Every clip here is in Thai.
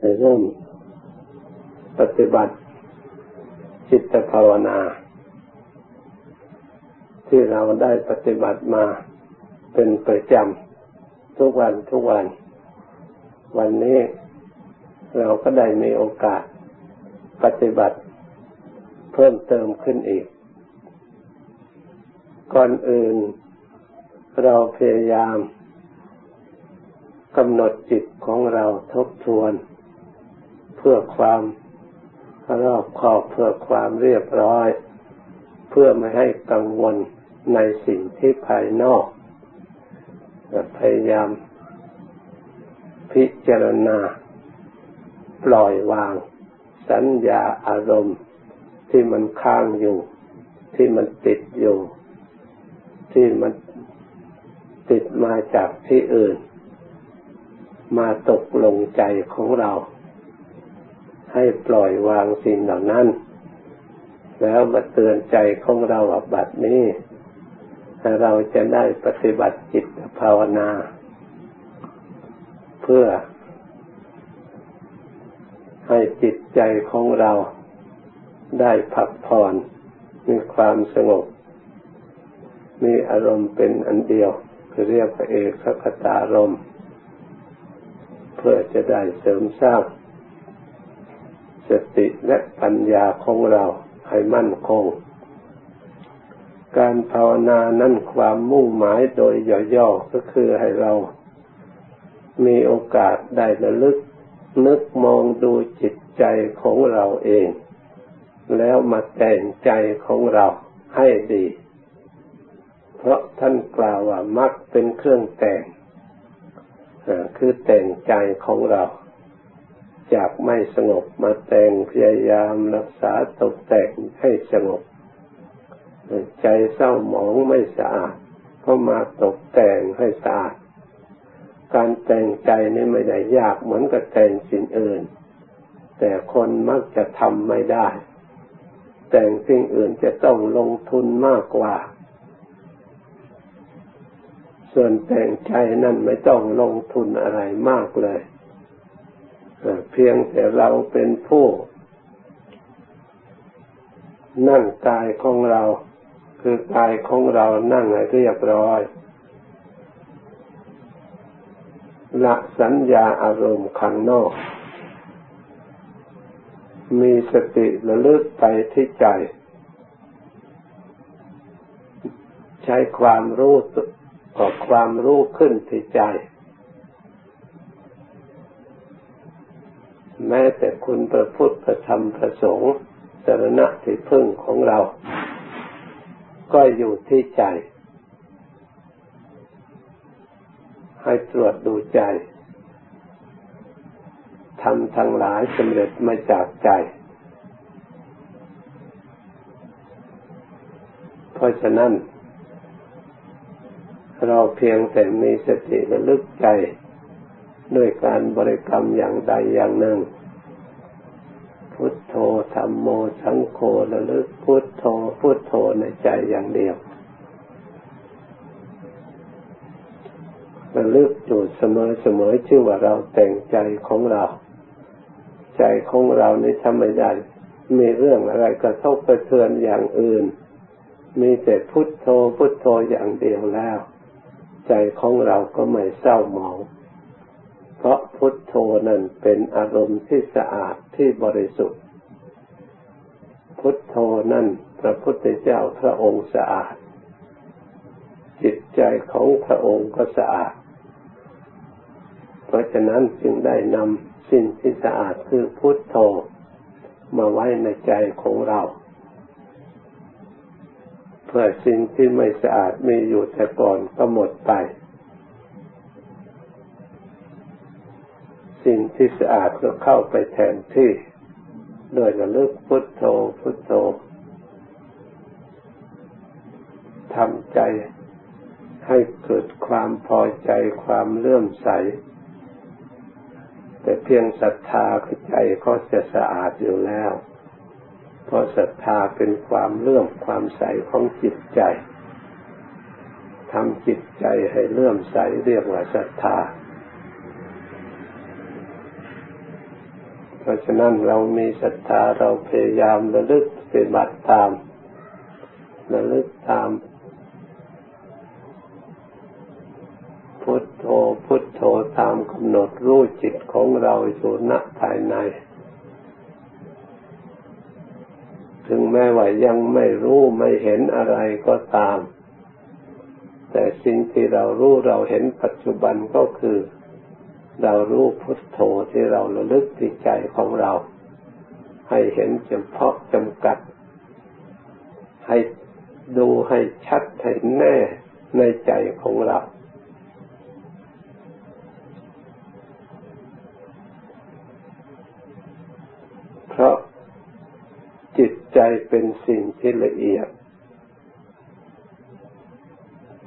เริ่มปฏิบัติจิตภาวนา ที่เราได้ปฏิบัติมาเป็นประจำทุกวันทุกวัน วันนี้เราก็ได้มีโอกาสปฏิบัติเพิ่มเติมขึ้นอีก ก่อนอื่นเราพยายามกำหนดจิตของเราทบทวน เพื่อความรอบคอบเพื่อความเรียบร้อย เพื่อไม่ให้กังวลในสิ่งที่ภายนอกพยายามพิจารณา ปล่อยวาง สัญญาอารมณ์ที่มันค้างอยู่ ที่มันติดอยู่ ที่มันติดมาจากที่อื่น มาตกลงใจของเรา ให้ปล่อยวางสิ่งเหล่านั้น แล้วมาเตือนใจของเราว่าบัดนี้ เราจะได้ปฏิบัติจิตภาวนา เพื่อ ให้จิตใจของเราได้พักผ่อนมีความสงบ มีอารมณ์เป็นอันเดียวเรียกว่าเอกคตารมเพื่อจะได้เสริมสร้าง สติและปัญญาของเราให้มั่นคง การภาวนานั้นความมุ่งหมายโดยย่อๆก็คือให้เรา มีโอกาสได้ระลึก นึกมองดูจิตใจของเราเอง แล้วมาแต่งใจของเราให้ดี เพราะท่านกล่าวว่ามักเป็นเครื่องแต่งคือแต่งใจของเรา จากไม่สงบมาแต่งพยายามรักษาตกแต่งให้สงบ ใจเศร้าหมองไม่สะอาดก็มาตกแต่งให้สะอาด การแต่งใจนี่ไม่ได้ยากเหมือนกับแต่งสิ่งอื่น แต่คนมักจะทำไม่ได้ แต่งสิ่งอื่นจะต้องลงทุนมากกว่า ส่วนแต่งใจนั่นไม่ต้องลงทุนอะไรมากเลย พียงแต่เราเป็นผู้ นั่งกายของเรา คือกายของเรานั่งให้เรียบร้อยละสัญญาอารมณ์ข้างนอก มีสติระลึกไปที่ใจ ใช้ความรู้กับความรู้ขึ้นที่ใจ แม้แต่คุณพระพุทธพระธรรมพระสงฆ์สรณะที่พึ่งของเรา ก็อยู่ที่ใจ ให้ตรวจดูใจทำทั้งหลายสำเร็จมาจากใจ เพราะฉะนั้น เราเพียงแต่มีสติระลึกใจ ด้วยการบริกรรมอย่างใดอย่างหนึ่ง พุทโธธรรมโมสังโฆระลึกพุทโธพุทโธในใจอย่างเดียวระลึกอยู่เสมอเสมอชื่อว่าเราแต่งใจของเรา ใจของเราในี่ทำไม่ได้มีเรื่องอะไรกระทบกระเทือนอย่างอื่น มีแต่พุทโธพุทโธอย่างเดียวแล้ว ใจของเราก็ไม่เศร้าหมอง เพราะพุทโธนั้นเป็นอารมณ์ที่สะอาดที่บริสุทธิ์ พุทโธนั้นพระพุทธเจ้าพระองค์สะอาด จิตใจของพระองค์ก็สะอาด เพราะฉะนั้นจึงได้นำสิ่งที่สะอาดคือพุทโธมาไว้ในใจของเราเพื่อสิ่งที่ไม่สะอาดมีอยู่แต่ก่อนก็หมดไป สิ่งที่สะอาดก็เข้าไปแทนที่โดยระลึกพุทโธพุทโธทำใจให้เกิดความพอใจความเลื่อมใส แต่เพียงศรัทธาคือใจก็จะสะอาดอยู่แล้ว เพราะศรัทธาเป็นความเลื่อมความใสของจิตใจทำจิตใจให้เลื่อมใสเรียกว่าศรัทธา เพราะฉะนั้นเรามีศรัทธาเราพยายามระลึกปฏิบัติตามระลึกตาม พุทโธพุทโธตามกำหนดรู้จิตของเราสู่ณภายใน ถึงแม้ว่ายังไม่รู้ไม่เห็นอะไรก็ตาม แต่สิ่งที่เรารู้เราเห็นปัจจุบันก็คือ เรารู้พุทโธที่เราระลึกที่ใจของเรา ให้เห็นเฉพาะจำกัด ให้ดูให้ชัดให้แน่ในใจของเราเพราะจิตใจเป็นสิ่งที่ละเอียด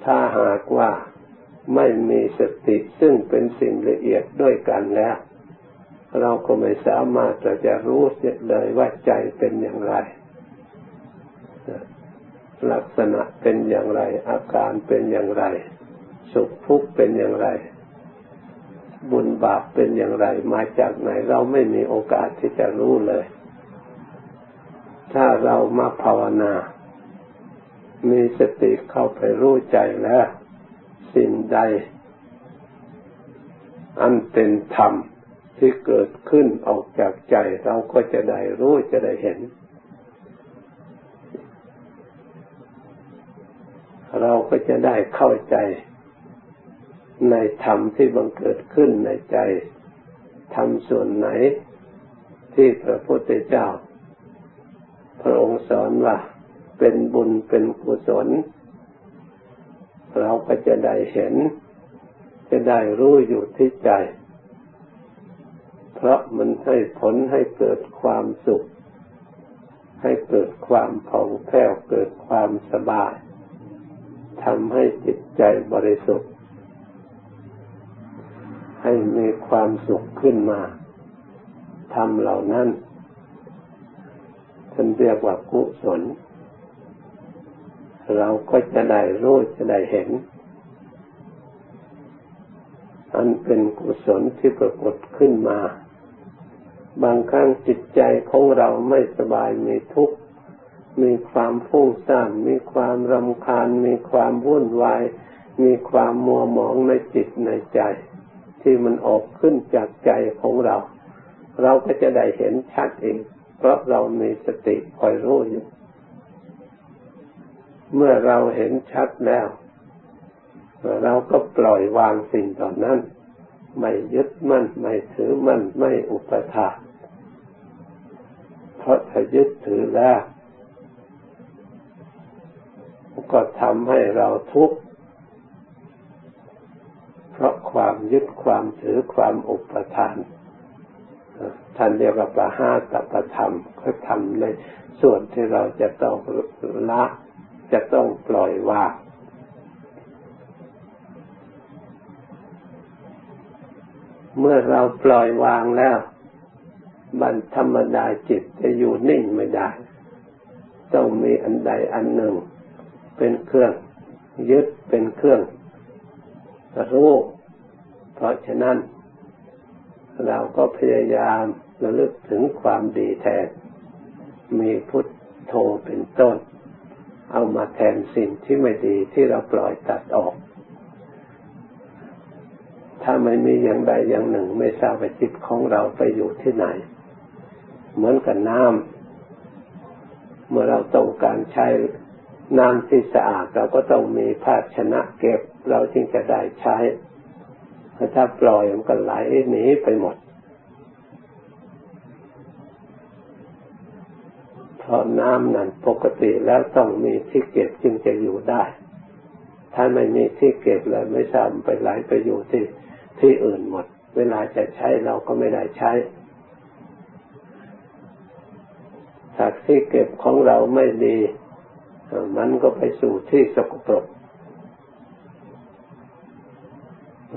ถ้าหากว่า ไม่มีสติซึ่งเป็นสิ่งละเอียดด้วยกันแล้ว เราก็ไม่สามารถจะรู้เสียเลยว่าใจเป็นอย่างไร ลักษณะเป็นอย่างไร อาการเป็นอย่างไร สุขทุกข์เป็นอย่างไร บุญบาปเป็นอย่างไร มาจากไหนเราไม่มีโอกาสที่จะรู้เลย ถ้าเรามาภาวนา มีสติเข้าไปรู้ใจแล้ว สิ่งใด อันเป็นธรรมที่เกิดขึ้นออกจากใจเราก็จะได้รู้จะได้เห็น เราก็จะได้เข้าใจ ในธรรมที่บังเกิดขึ้นในใจธรรมส่วนไหน ที่พระพุทธเจ้า พระองค์สอนว่า เป็นบุญเป็นกุศล เราก็จะได้เห็น จะได้รู้อยู่ที่ใจ เพราะมันให้ผลให้เกิดความสุข ให้เกิดความผ่องแผ้วเกิดความสบายทำให้จิตใจบริสุทธิ์ ให้มีความสุขขึ้นมาทำเหล่านั้นท่านเรียกว่ากุศล เราก็จะได้รู้จะได้เห็น อันเป็นกุศลที่ปรากฏขึ้นมา บางครั้งจิตใจของเราไม่สบายมีทุกข์มีความฟุ้งซ่านมีความรำคาญ มีความวุ่นวาย มีความมัวหมองในจิตในใจ ที่มันออกขึ้นจากใจของเรา เราก็จะได้เห็นชัดเอง เพราะเรามีสติคอยรู้อยู่ เมื่อเราเห็นชัดแล้วเราก็ปล่อยวางสิ่งต่อนนั้น ไม่ยึดมั่นไม่ถือมั่นไม่อุปทานเพราะถ้ายึดถือแล้ว ก็ทำให้เราทุกข์เพราะความยึดความถือความอุปทานท่านเรียกว่าปะห้าตปธรรมก็ทำในส่วนที่เราจะต้องละ จะต้องปล่อยวางเมื่อเราปล่อยวางแล้วบันธรรมดาจิตจะอยู่นิ่งไม่ได้ ต้องมีอันใดอันหนึ่ง เป็นเครื่องยึดเป็นเครื่องรู้เพราะฉะนั้น เราก็พยายามระลึกถึงความดีแทน มีพุทโธเป็นต้น เอามาแทนสิ่งที่ไม่ดีที่เราปล่อยตัดออก ถ้าไม่มีอย่างใดอย่างหนึ่ง ไม่ทราบว่าจิตของเราไปอยู่ที่ไหน เหมือนกับน้ำเมื่อเราต้องการใช้น้ำที่สะอาดเราก็ต้องมีภาชนะเก็บ เราจึงจะได้ใช้ถ้าปล่อยมันก็ไหลหนีไปหมด เพ ราะน้ำนั้นปกติแล้วต้องมีที่เก็บจึงจะอยู่ได้ ถ้าไม่มีที่เก็บเลยไม่ทราบไปไหลไปอยู่ที่ที่อื่นหมด เวลาจะใช้เราก็ไม่ได้ใช้ถ้าที่เก็บของเราไม่ดีมันก็ไปสู่ที่สกปรก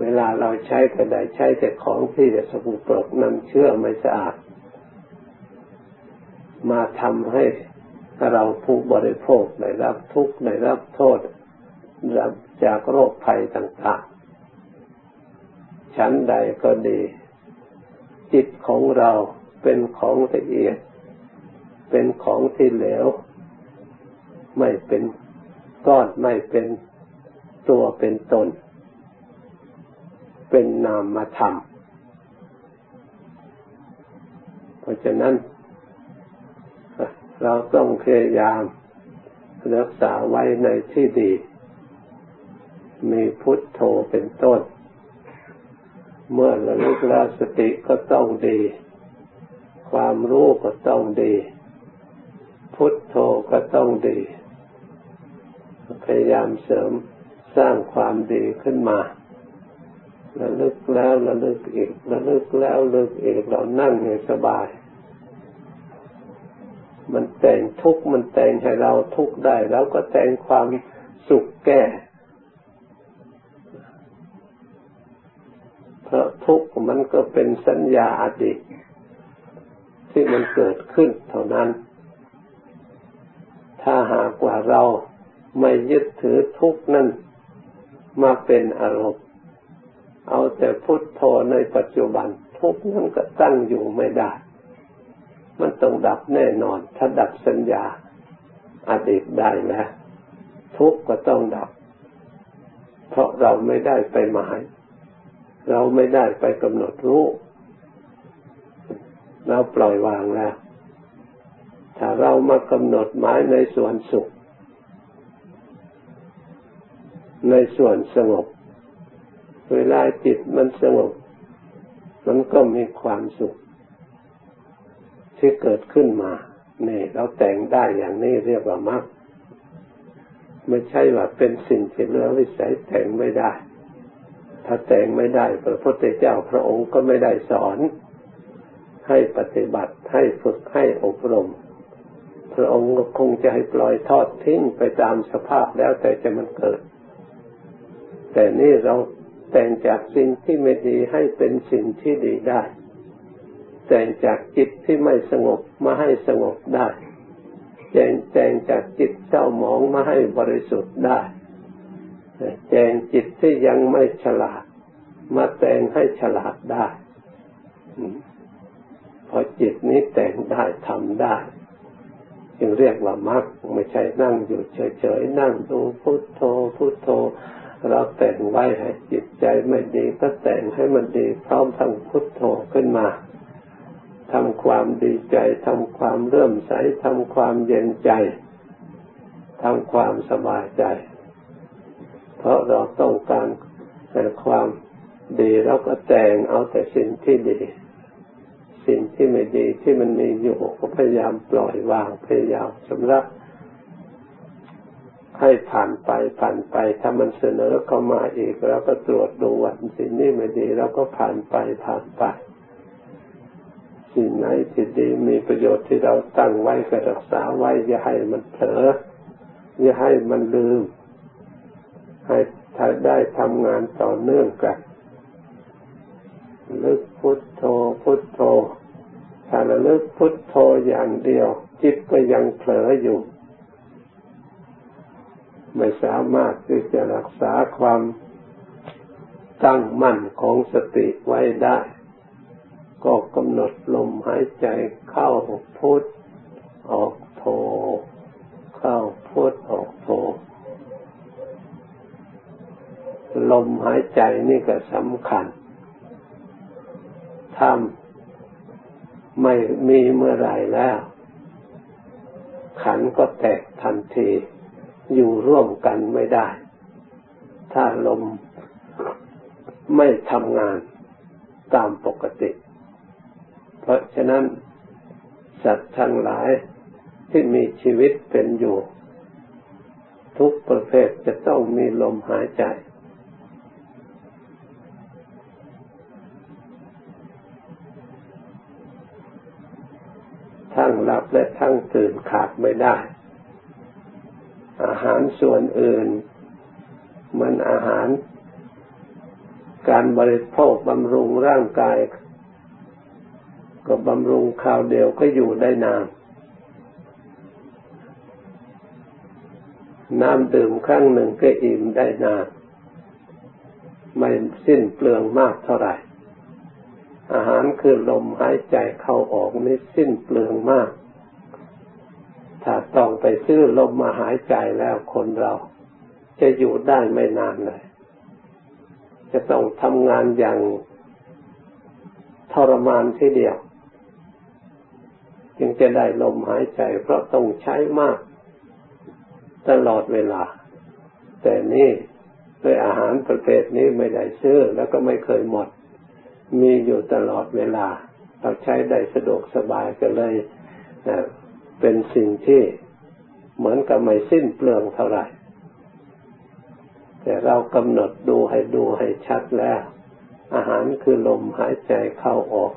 เวลาเราใช้กระได้ใช้แต่ของที่จะสกปรกนำเชื่อไม่สะอาด มาทำให้เราผู้บริโภคได้รับทุกข์ได้รับโทษรับจากโรคภัยต่างๆ ชั้นใดก็ดี จิตของเราเป็นของละเอียด เป็นของที่เหลว ไม่เป็นก้อนไม่เป็นตัวเป็นตน เป็นนามธรรมเพราะฉะนั้น เราต้องพยายามรักษาไว้ในที่ดี มีพุทโธเป็นต้น เมื่อระลึกแล้วสติก็ต้องดี ความรู้ก็ต้องดี พุทโธก็ต้องดี พยายามเสริมสร้างความดีขึ้นมาระลึกแล้วระลึกอีกระลึกแล้วระลึกอีกเรานั่งให้สบาย มันแต่งทุกข์มันแต่งให้เราทุกข์ได้แล้วก็แต่งความสุขแก้เพราะทุกข์มันก็เป็นสัญญาอดีตที่มันเกิดขึ้นเท่านั้น ถ้าหากว่าเราไม่ยึดถือทุกข์นั้นมาเป็นอารมณ์ เอาแต่พุทโธในปัจจุบัน ทุกนั้นก็ตั้งอยู่ไม่ได้ มันต้องดับแน่นอน ถ้าดับสัญญาอดีตได้แล้วทุกก็ต้องดับ เพราะเราไม่ได้ไปหมาย เราไม่ได้ไปกำหนดรู้ เราปล่อยวางแล้ว ถ้าเรามากำหนดหมายในส่วนสุข ในส่วนสงบ เวลาจิตมันสงบ มันก็มีความสุข ที่เกิดขึ้นมาเนี่ยเราแต่งได้อย่างนี้เรียกว่ามรรคไม่ใช่ว่าเป็นสิ่งที่เลือวิสัยแต่งไม่ได้ ถ้าแต่งไม่ได้ พระพุทธเจ้าพระองค์ก็ไม่ได้สอน ให้ปฏิบัติให้ฝึกให้อบรม พระองค์ก็คงจะให้ปล่อยทอดทิ้งไปตามสภาพแล้วแต่จะมันเกิด แต่นี่เราแต่งจากสิ่งที่ไม่ดีให้เป็นสิ่งที่ดีได้ แต่งจากจิตที่ไม่สงบมาให้สงบได้แต่งแต่งจากจิตเศร้าหมองมาให้บริสุทธิ์ได้แต่งจิตที่ยังไม่ฉลาด มาแต่งให้ฉลาดได้พอจิตนี้แต่งได้ทำได้ จึงเรียกว่ามรรคไม่ใช่นั่งอยู่เฉยๆนั่งดูพุทโธพุทโธ เราแต่งไว้ให้จิตใจไม่ดีก็แต่งให้มันดีพร้อมทั้งพุทโธขึ้นมา ทำความดีใจทำความเริ่มใสทำความเย็นใจทำความสบายใจ เพราะเราต้องการแต่ความดีเราก็แต่งเอาแต่สิ่งที่ดี สิ่งที่ไม่ดีที่มันมีอยู่ก็พยายามปล่อยวางพยายามชำระให้ผ่านไปผ่านไป ถ้ามันเสนอเข้ามาอีกเราก็ตรวจดูว่าสิ่งนี้ไม่ดีเราก็ผ่านไปผ่านไป สิ่งไหนที่ดีมีประโยชน์ที่เราตั้งไว้ก็รักษาไว้ อย่าให้มันเผลออย่าให้มันลืม ให้ถ้าได้ทำงานต่อเนื่องกันลึกพุทโธพุทโธถ้าระลึกพุทโธอย่างเดียว จิตก็ยังเผลออยู่ ไม่สามารถที่จะรักษาความตั้งมั่นของสติไว้ได้ ก็กำหนดลมหายใจเข้าพุทออกโทเข้าพุทออกโทลมหายใจนี่ก็สำคัญถ้าไม่มีเมื่อไรแล้ว ขันก็แตกทันที อยู่ร่วมกันไม่ได้ ถ้าลมไม่ทำงานตามปกติ เพราะฉะนั้น สัตว์ทั้งหลายที่มีชีวิตเป็นอยู่ ทุกประเภทจะต้องมีลมหายใจ ทั้งหลับและทั้งตื่นขาดไม่ได้ อาหารส่วนอื่น มันอาหารการบริโภคบำรุงร่างกาย ก็บำรุงคราวเดียวก็อยู่ได้นานน้ำดื่มครั้งหนึ่งก็อิ่มได้นานไม่สิ้นเปลืองมากเท่าไหร่ อาหารคือลมหายใจเข้าออกนี่สิ้นเปลืองมาก ถ้าต้องไปซื้อลมมาหายใจแล้วคนเรา จะอยู่ได้ไม่นานเลย จะต้องทำงานอย่างทรมานทีเดียว จึงจะได้ลมหายใจ เพราะต้องใช้มาก ตลอดเวลา แต่นี่ด้วยอาหารประเภทนี้ไม่ได้ซื้อแล้วก็ไม่เคยหมด มีอยู่ตลอดเวลา เราใช้ได้สะดวกสบายก็เลยเป็นสิ่งที่เหมือนกับไม่สิ้นเปลืองเท่าไหร่ แต่เรากำหนดดูให้ดูให้ชัดแล้ว อาหารคือลมหายใจเข้าออก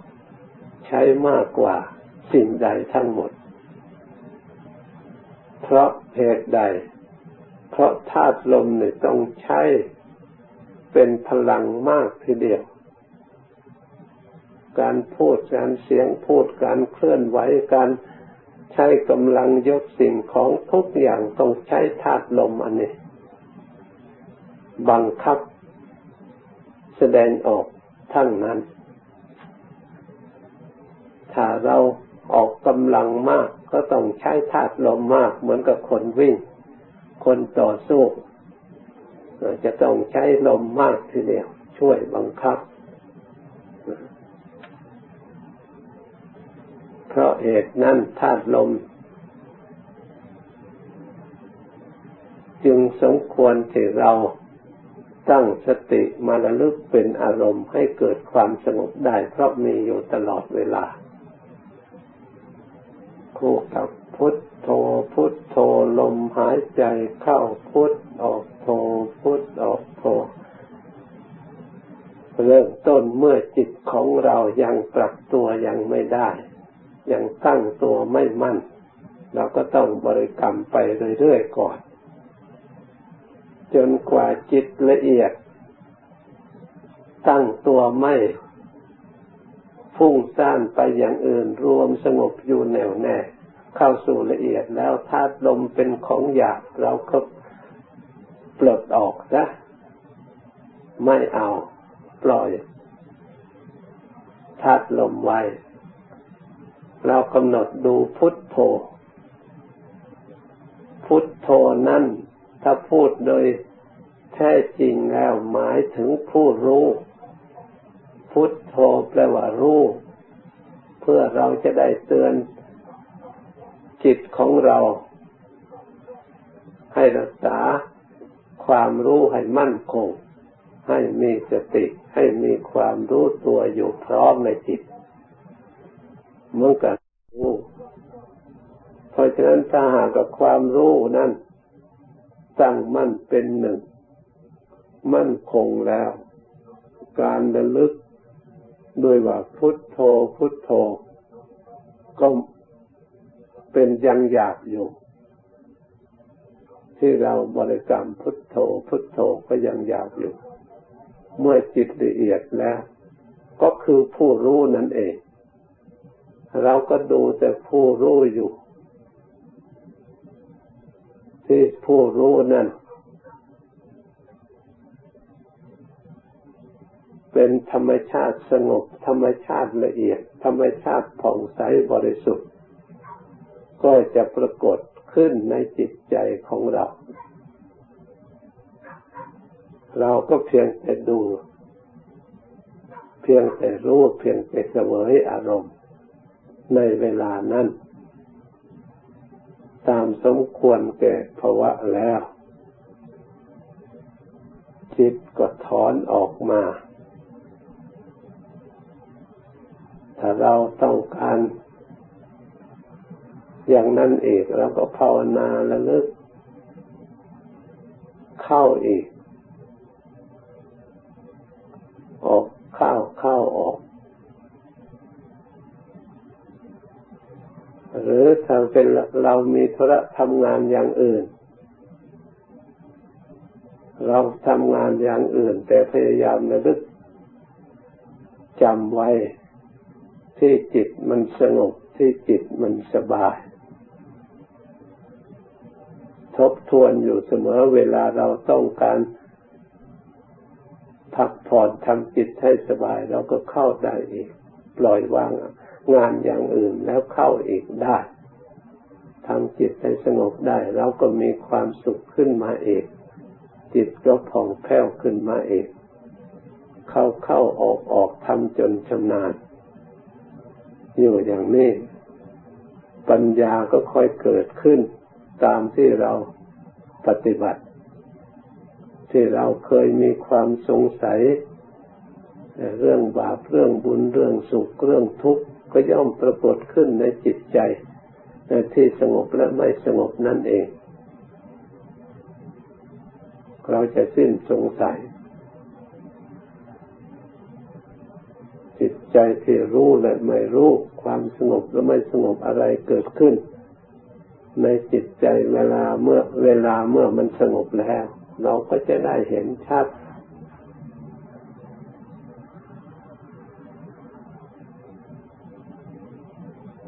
ใช้มากกว่า สิ่งใดทั้งหมด เพราะเหตุใด เพราะธาตุลมเนี่ยต้องใช้เป็นพลังมากทีเดียว การพูดการเสียงพูดการเคลื่อนไหวการใช้กำลังยกสิ่งของทุกอย่างต้องใช้ธาตุลมอันนี้ บังคับแสดงออกทั้งนั้น ถ้าเรา ออกกำลังมาก ก็ต้องใช้ธาตุลมมากเหมือนกับคนวิ่ง คนต่อสู้จะต้องใช้ลมมากทีเดียวช่วยบังคับ เพราะเหตุนั้นธาตุลม จึงสมควรที่เราตั้งสติมาระลึกเป็นอารมณ์ให้เกิดความสงบได้ เพราะมีอยู่ตลอดเวลา คู่กับพุทโธพุทโธลมหายใจเข้าพุทออกโธพุทออกโธเริ่มต้นเมื่อจิตของเรายังปรับตัวยังไม่ได้ ยังตั้งตัวไม่มั่น เราก็ต้องบริกรรมไปเรื่อยๆก่อน จนกว่าจิตละเอียด ตั้งตัวไม่ ฟุ้งซ่านไปอย่างอื่น รวมสงบอยู่แน่วแน่ เข้าสู่ละเอียดแล้วธาตุลมเป็นของหยาบเราก็ปลดออกนะไม่เอาปล่อยธาตุลมไว้ เรากำหนดดูพุทโธ พุทโธนั่นถ้าพูดโดยแท้จริงแล้วหมายถึงผู้รู้ พุทโธแปลว่ารู้เพื่อเราจะได้เตือนจิตของเรา ให้รักษาความรู้ให้มั่นคง ให้มีสติ ให้มีความรู้ตัวอยู่พร้อมในจิตเมื่อกันรู้เพราะฉะนั้นถ้าหากกับความรู้นั้นตั้งมั่นเป็นหนึ่ง มั่นคงแล้ว การระลึก ด้วยว่าพุทโธพุทโธก็เป็นยังอยากอยู่ ที่เราบริกรรมพุทโธพุทโธก็ยังอยากอยู่ เมื่อจิตละเอียดแล้ว ก็คือผู้รู้นั่นเอง เราก็ดูแต่ผู้รู้อยู่ ที่ผู้รู้นั่น เป็นธรรมชาติสงบ ธรรมชาติละเอียด ธรรมชาติผ่องใสบริสุทธิ์ ก็จะปรากฏขึ้นในจิตใจของเรา เราก็เพียงแต่ดู เพียงแต่รู้เพียงแต่เสวยอารมณ์ ในเวลานั้น ตามสมควรแก่ภาวะแล้ว จิตก็ถอนออกมา ถ้าเราต้องการอย่างนั้นอีกเราก็ภาวนาระลึก เข้าอีก ออกเข้าเข้าออก หรือถ้าเป็นเรามีธุระทำงานอย่างอื่น เราทำงานอย่างอื่น แต่พยายามระลึกจำไว้ ที่จิตมันสงบที่จิตมันสบาย ทบทวนอยู่เสมอเวลาเราต้องการพักผ่อนทำจิตให้สบายเราก็เข้าได้อีก ปล่อยวางงานอย่างอื่นแล้วเข้าอีกได้ทำจิตให้สงบได้เราก็มีความสุขขึ้นมาเองจิตก็ผ่องแผ้วขึ้นมาเองเข้าเข้าออกออกทำจนชำนาญ อยู่อย่างนี้ ปัญญาก็ค่อยเกิดขึ้น ตามที่เราปฏิบัติ ที่เราเคยมีความสงสัย เรื่องบาปเรื่องบุญเรื่องสุขเรื่องทุกข์ก็ย่อมปรากฏขึ้นในจิตใจที่สงบและไม่สงบนั่นเอง เราจะสิ้นสงสัย จิตใจที่รู้และไม่รู้ความสงบและไม่สงบอะไรเกิดขึ้น ในจิตใจเวลาเมื่อเวลาเมื่อมันสงบแล้ว เราก็จะได้เห็นชัด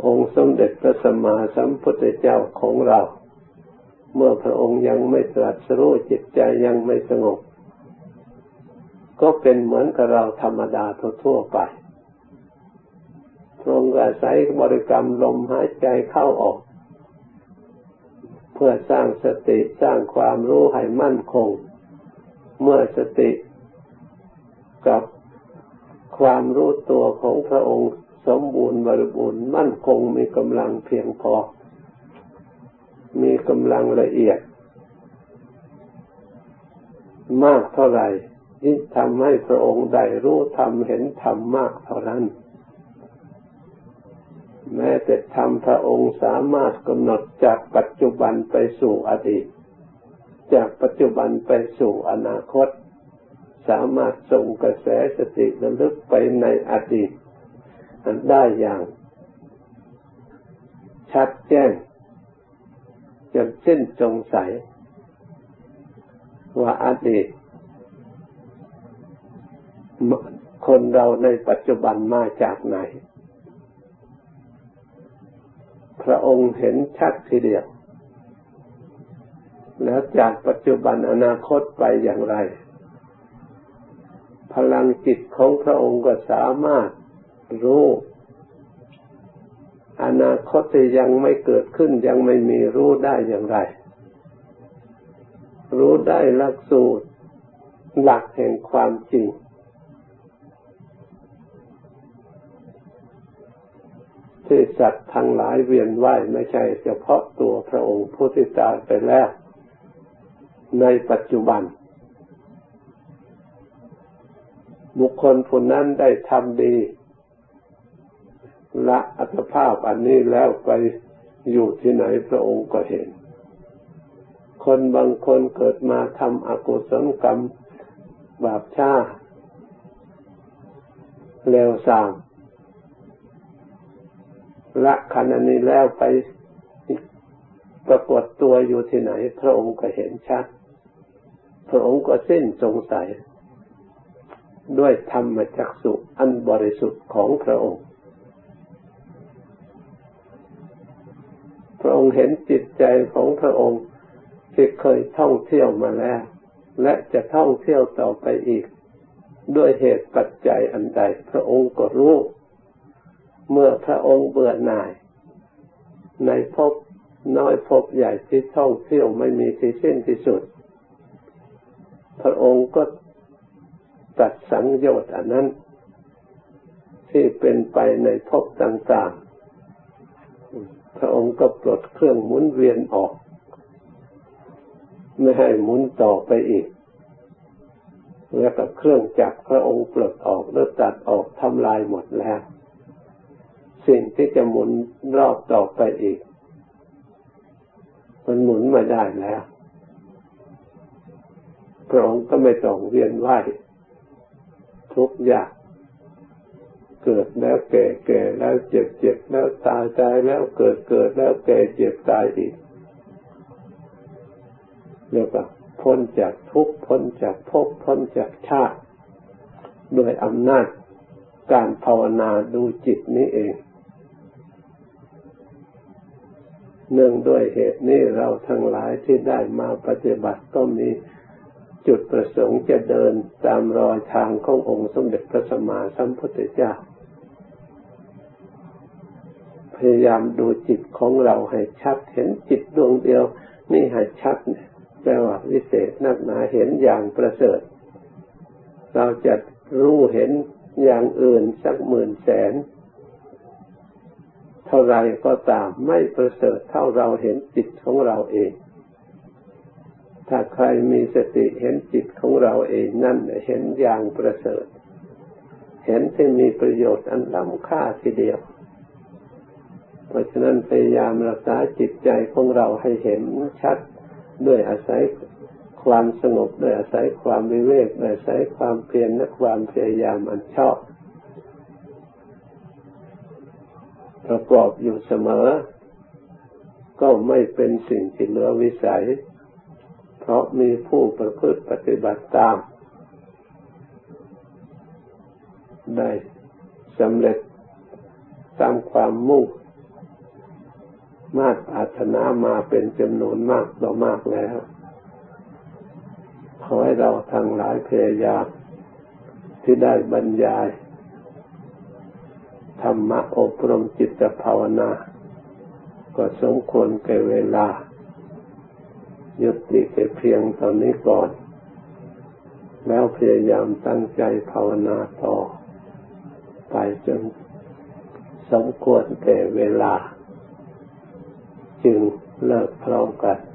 องค์สมเด็จพระสัมมาสัมพุทธเจ้าของเรา เมื่อพระองค์ยังไม่ตรัสรู้จิตใจยังไม่สงบ ก็เป็นเหมือนกับเราธรรมดาทั่วไป พระองค์อาศัยบริกรรมลมหายใจเข้าออก เพื่อสร้างสติสร้างความรู้ให้มั่นคง เมื่อสติกับความรู้ตัวของพระองค์สมบูรณ์บริบูรณ์มั่นคงมีกำลังเพียงพอ มีกำลังละเอียด มากเท่าไหร่ยิ่งทำให้พระองค์ได้รู้ทำเห็นธรรมมากเท่านั้น แม้แต่ธรรมพระองค์สามารถกำหนดจากปัจจุบันไปสู่อดีต จากปัจจุบันไปสู่อนาคต สามารถส่งกระแสสติระลึกไปในอดีตได้อย่างชัดแจ้งจนสิ้นสงสัย ว่าอดีตคนเราในปัจจุบันมาจากไหน พระองค์เห็นชัดทีเดียว แล้วจากปัจจุบันอนาคตไปอย่างไร พลังจิตของพระองค์ก็สามารถรู้ อนาคตที่ยังไม่เกิดขึ้นยังไม่มีรู้ได้อย่างไร รู้ได้หลักสูตร หลักแห่งความจริง ที่สัตว์ทั้งหลายเวียนว่ายไม่ใช่เฉพาะตัวพระองค์ผู้ที่ตายไปแล้ว ในปัจจุบัน บุคคลผู้นั้นได้ทำดี ละอัตภาพอันนี้แล้วไปอยู่ที่ไหนพระองค์ก็เห็น คนบางคนเกิดมาทำอกุศลกรรม บาปชาเลวสาม ละขันอันนี้แล้วไปปรากฏตัวอยู่ที่ไหน พระองค์ก็เห็นชัด พระองค์ก็สิ้นสงสัย ด้วยธรรมจักสุอันบริสุทธิ์ของพระองค์ พระองค์เห็นจิตใจของพระองค์ที่เคยท่องเที่ยวมาแล้ว และจะท่องเที่ยวต่อไปอีก ด้วยเหตุปัจจัยอันใด พระองค์ก็รู้ เมื่อพระองค์เบื่อหน่าย ในภพน้อยภพใหญ่ที่ท่องเที่ยวไม่มีที่สิ้นที่สุด พระองค์ก็ตัดสังโยชน์อันนั้น ที่เป็นไปในภพต่างๆ พระองค์ก็ปลดเครื่องหมุนเวียนออก ไม่ให้หมุนต่อไปอีกแล้วกับเครื่องจักรพระองค์ปลดออกแล้วตัดออกทำลายหมดแล้ว สิ่งที่จะหมุนรอบต่อไปอีก มันหมุนมาได้แล้วพระองค์ก็ไม่ต้องเวียนว่ายทุกอย่างเกิดแล้วแก่แก่แล้วเจ็บเจ็บแล้วตายตายแล้วเกิดเกิดแล้วแก่เจ็บตายอีกเรียกว่าพ้นจากทุกพ้นจากภพพ้นจากชาติ โดยอำนาจการภาวนาดูจิตนี้เอง เนื่องด้วยเหตุนี้เราทั้งหลายที่ได้มาปฏิบัติก็มีจุดประสงค์จะเดินตามรอยทางขององค์สมเด็จพระสัมมาสัมพุทธเจ้า พยายามดูจิตของเราให้ชัดเห็นจิตดวงเดียว นี่ให้ชัดเนี่ยแปลว่าวิเศษนักหนาเห็นอย่างประเสริฐ เราจะรู้เห็นอย่างอื่นสักหมื่นแสน เท่าไรก็ตามไม่ประเสริฐเท่าเราเห็นจิตของเราเอง ถ้าใครมีสติเห็นจิตของเราเองนั่นเห็นอย่างประเสริฐ เห็นที่มีประโยชน์อันล้ำค่าทีเดียว เพราะฉะนั้นพยายามรักษาจิตใจของเราให้เห็นชัดด้วยอาศัยความสงบด้วยอาศัยความวิเวกด้วยอาศัยความเพียรและความพยายามอันชอบ ประกอบอยู่เสมอ ก็ไม่เป็นสิ่งที่เหลือวิสัย เพราะมีผู้ประพฤติปฏิบัติตาม ได้สำเร็จตามความมุ่งมาตรอาถนามาเป็นจำนวนมากต่อมากแล้วขอให้เราทั้งหลายพยายามที่ได้บรรยาย ธรรมะอบรมจิตภาวนา ก็สมควรแก่เวลา ยุติแค่เพียงตอนนี้ก่อน แล้วพยายามตั้งใจภาวนาต่อ ไปจนสมควรแก่เวลา จึงเลิกพร้อมกัน